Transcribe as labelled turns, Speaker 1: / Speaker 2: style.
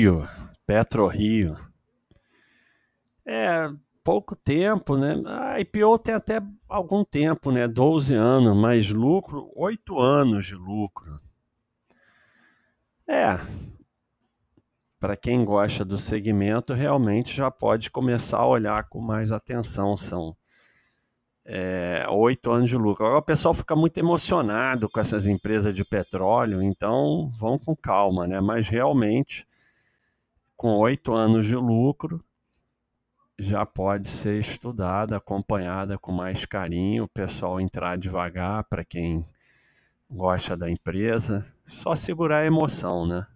Speaker 1: Rio, PetroRio. É, pouco tempo, né? A IPO tem até algum tempo, né? 12 anos, mas lucro, 8 anos de lucro. É, para quem gosta do segmento, realmente já pode começar a olhar com mais atenção. São é, oito anos de lucro. Agora o pessoal fica muito emocionado com essas empresas de petróleo, então vão com calma, né? Mas realmente, com oito anos de lucro, já pode ser estudada, acompanhada com mais carinho, o pessoal entrar devagar para quem gosta da empresa, só segurar a emoção, né?